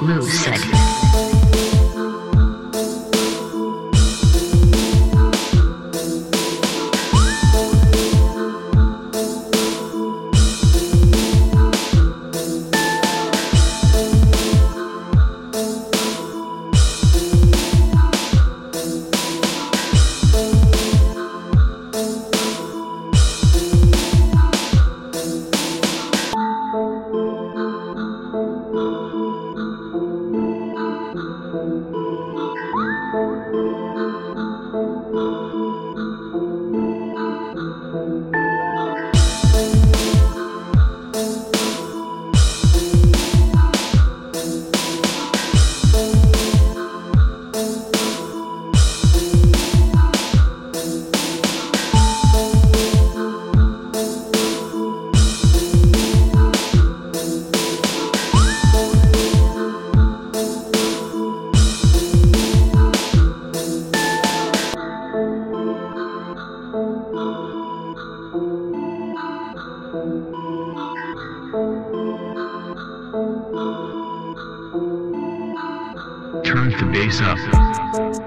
Blue said. turns the bass up.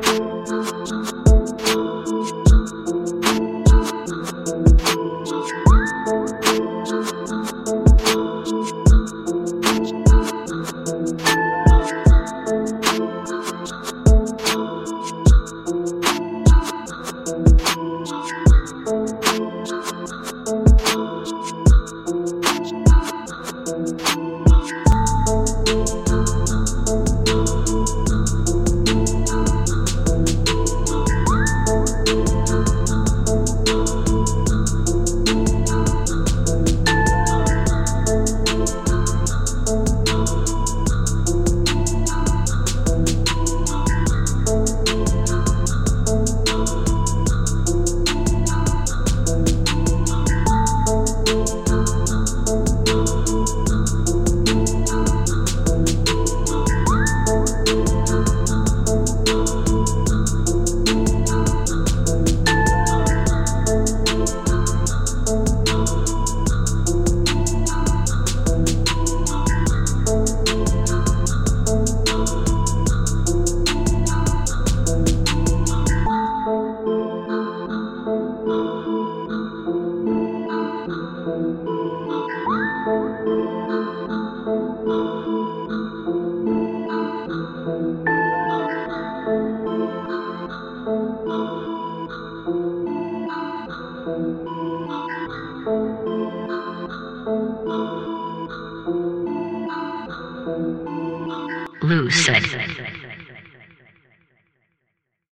Lou said.